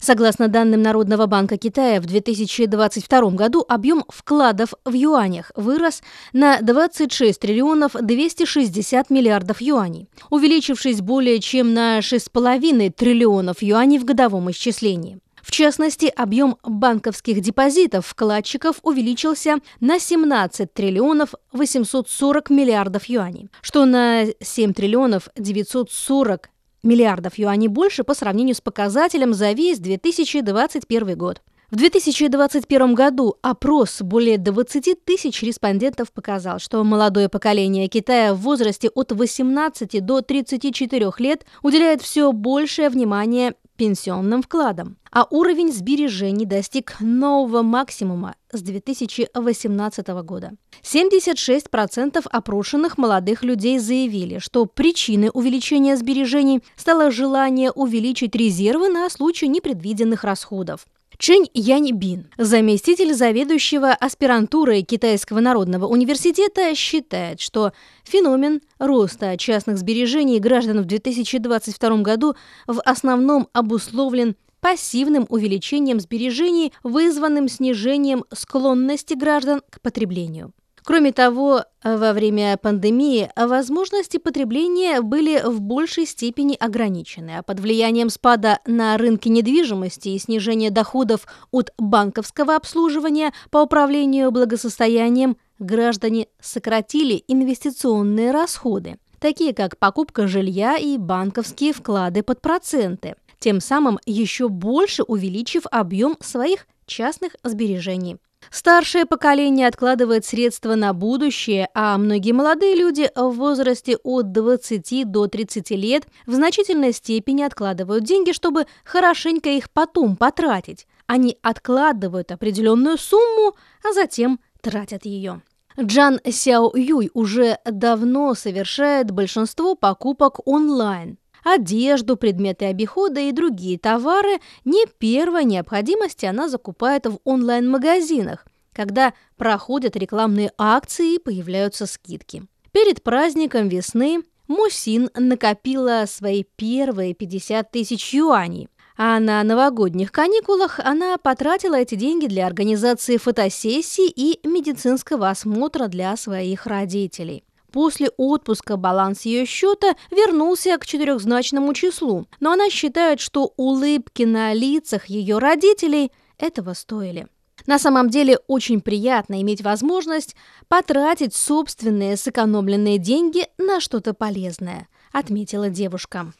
Согласно данным Народного банка Китая, в 2022 году объем вкладов в юанях вырос на 26 триллионов 260 миллиардов юаней, увеличившись более чем на 6,5 триллионов юаней в годовом исчислении. В частности, объем банковских депозитов вкладчиков увеличился на 17 триллионов 840 миллиардов юаней, что на 7 триллионов 940 миллиардов юаней больше по сравнению с показателем за весь 2021 год. В 2021 году опрос более 20 тысяч респондентов показал, что молодое поколение Китая в возрасте от 18 до 34 лет уделяет все большее внимание пенсионным вкладам, а уровень сбережений достиг нового максимума с 2018 года. 76% опрошенных молодых людей заявили, что причиной увеличения сбережений стало желание увеличить резервы на случай непредвиденных расходов. Чэнь Яньбин, заместитель заведующего аспирантурой Китайского народного университета, считает, что феномен роста частных сбережений граждан в 2022 году в основном обусловлен пассивным увеличением сбережений, вызванным снижением склонности граждан к потреблению. Кроме того, во время пандемии возможности потребления были в большей степени ограничены, а под влиянием спада на рынке недвижимости и снижения доходов от банковского обслуживания по управлению благосостоянием граждане сократили инвестиционные расходы, такие как покупка жилья и банковские вклады под проценты, тем самым еще больше увеличив объем своих частных сбережений. Старшее поколение откладывает средства на будущее, а многие молодые люди в возрасте от 20 до 30 лет в значительной степени откладывают деньги, чтобы хорошенько их потом потратить. Они откладывают определенную сумму, а затем тратят ее. Джан Сяо Юй уже давно совершает большинство покупок онлайн. Одежду, предметы обихода и другие товары не первой необходимости она закупает в онлайн-магазинах, когда проходят рекламные акции и появляются скидки. Перед праздником весны Мусин накопила свои первые 50 тысяч юаней, а на новогодних каникулах она потратила эти деньги для организации фотосессий и медицинского осмотра для своих родителей. После отпуска баланс ее счета вернулся к четырехзначному числу, но она считает, что улыбки на лицах ее родителей этого стоили. На самом деле очень приятно иметь возможность потратить собственные сэкономленные деньги на что-то полезное, отметила девушка.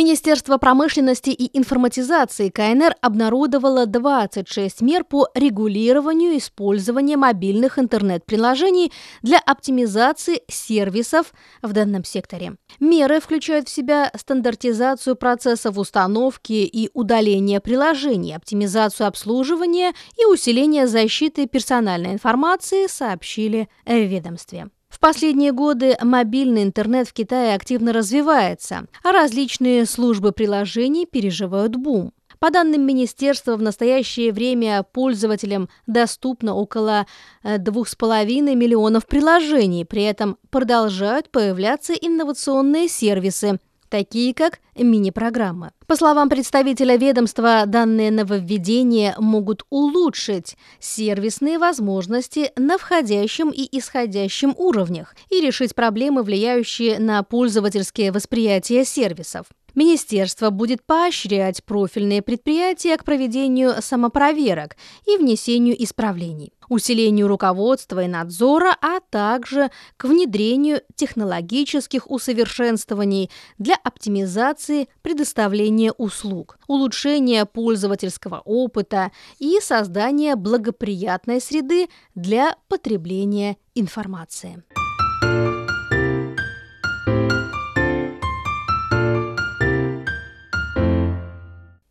Министерство промышленности и информатизации КНР обнародовало 26 мер по регулированию использования мобильных интернет-приложений для оптимизации сервисов в данном секторе. Меры включают в себя стандартизацию процессов установки и удаления приложений, оптимизацию обслуживания и усиление защиты персональной информации, сообщили в ведомстве. Последние годы мобильный интернет в Китае активно развивается, а различные службы приложений переживают бум. По данным министерства, в настоящее время пользователям доступно около 2,5 э, миллионов приложений, при этом продолжают появляться инновационные сервисы, такие как мини-программы. По словам представителя ведомства, данные нововведения могут улучшить сервисные возможности на входящем и исходящем уровнях и решить проблемы, влияющие на пользовательское восприятие сервисов. Министерство будет поощрять профильные предприятия к проведению самопроверок и внесению исправлений, усилению руководства и надзора, а также к внедрению технологических усовершенствований для оптимизации предоставления услуг, улучшения пользовательского опыта и создания благоприятной среды для потребления информации.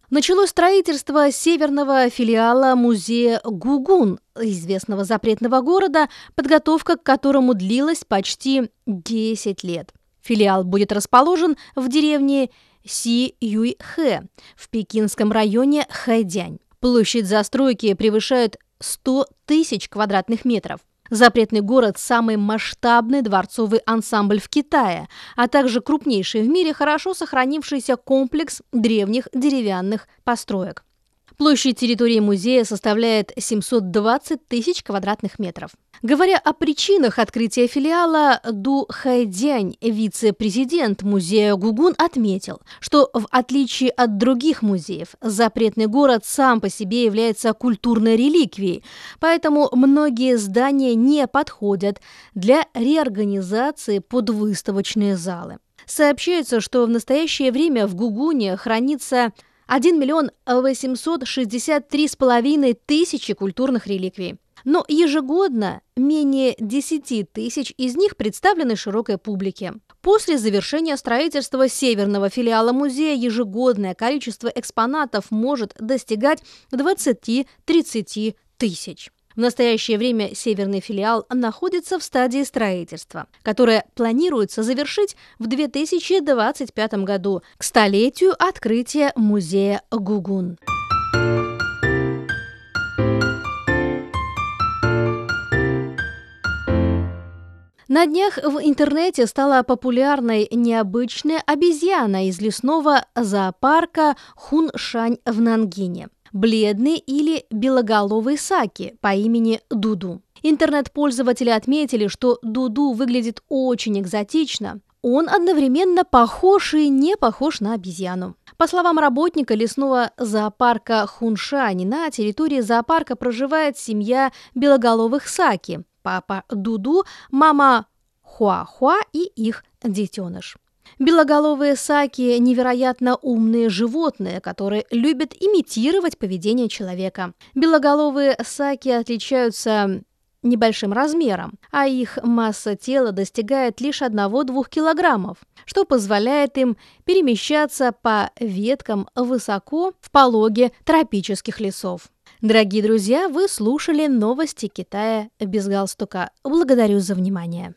Началось строительство северного филиала музея Гугун, известного запретного города, подготовка к которому длилась почти 10 лет. Филиал будет расположен в деревне Си-Юй-Хэ в пекинском районе Хайдянь. Площадь застройки превышает 100 тысяч квадратных метров. Запретный город – самый масштабный дворцовый ансамбль в Китае, а также крупнейший в мире хорошо сохранившийся комплекс древних деревянных построек. Площадь территории музея составляет 720 тысяч квадратных метров. Говоря о причинах открытия филиала, Ду Хайдянь, вице-президент музея Гугун, отметил, что в отличие от других музеев, запретный город сам по себе является культурной реликвией, поэтому многие здания не подходят для реорганизации под выставочные залы. Сообщается, что в настоящее время в Гугуне хранится 1 миллион 863 с половиной тысячи культурных реликвий. Но ежегодно менее 10 тысяч из них представлены широкой публике. После завершения строительства северного филиала музея ежегодное количество экспонатов может достигать 20-30 тысяч. В настоящее время северный филиал находится в стадии строительства, которое планируется завершить в 2025 году к столетию открытия музея Гугун. На днях в интернете стала популярной необычная обезьяна из лесного зоопарка Хуншань в Нангине бледный или белоголовый саки по имени Дуду. Интернет-пользователи отметили, что Дуду выглядит очень экзотично. Он одновременно похож и не похож на обезьяну. По словам работника лесного зоопарка Хуншани, на территории зоопарка проживает семья белоголовых саки. Папа Дуду, мама Хуахуа и их детеныш. Белоголовые саки – невероятно умные животные, которые любят имитировать поведение человека. Белоголовые саки отличаются небольшим размером, а их масса тела достигает лишь 1-2 килограммов, что позволяет им перемещаться по веткам высоко в пологе тропических лесов. Дорогие друзья, вы слушали новости Китая без галстука. Благодарю за внимание.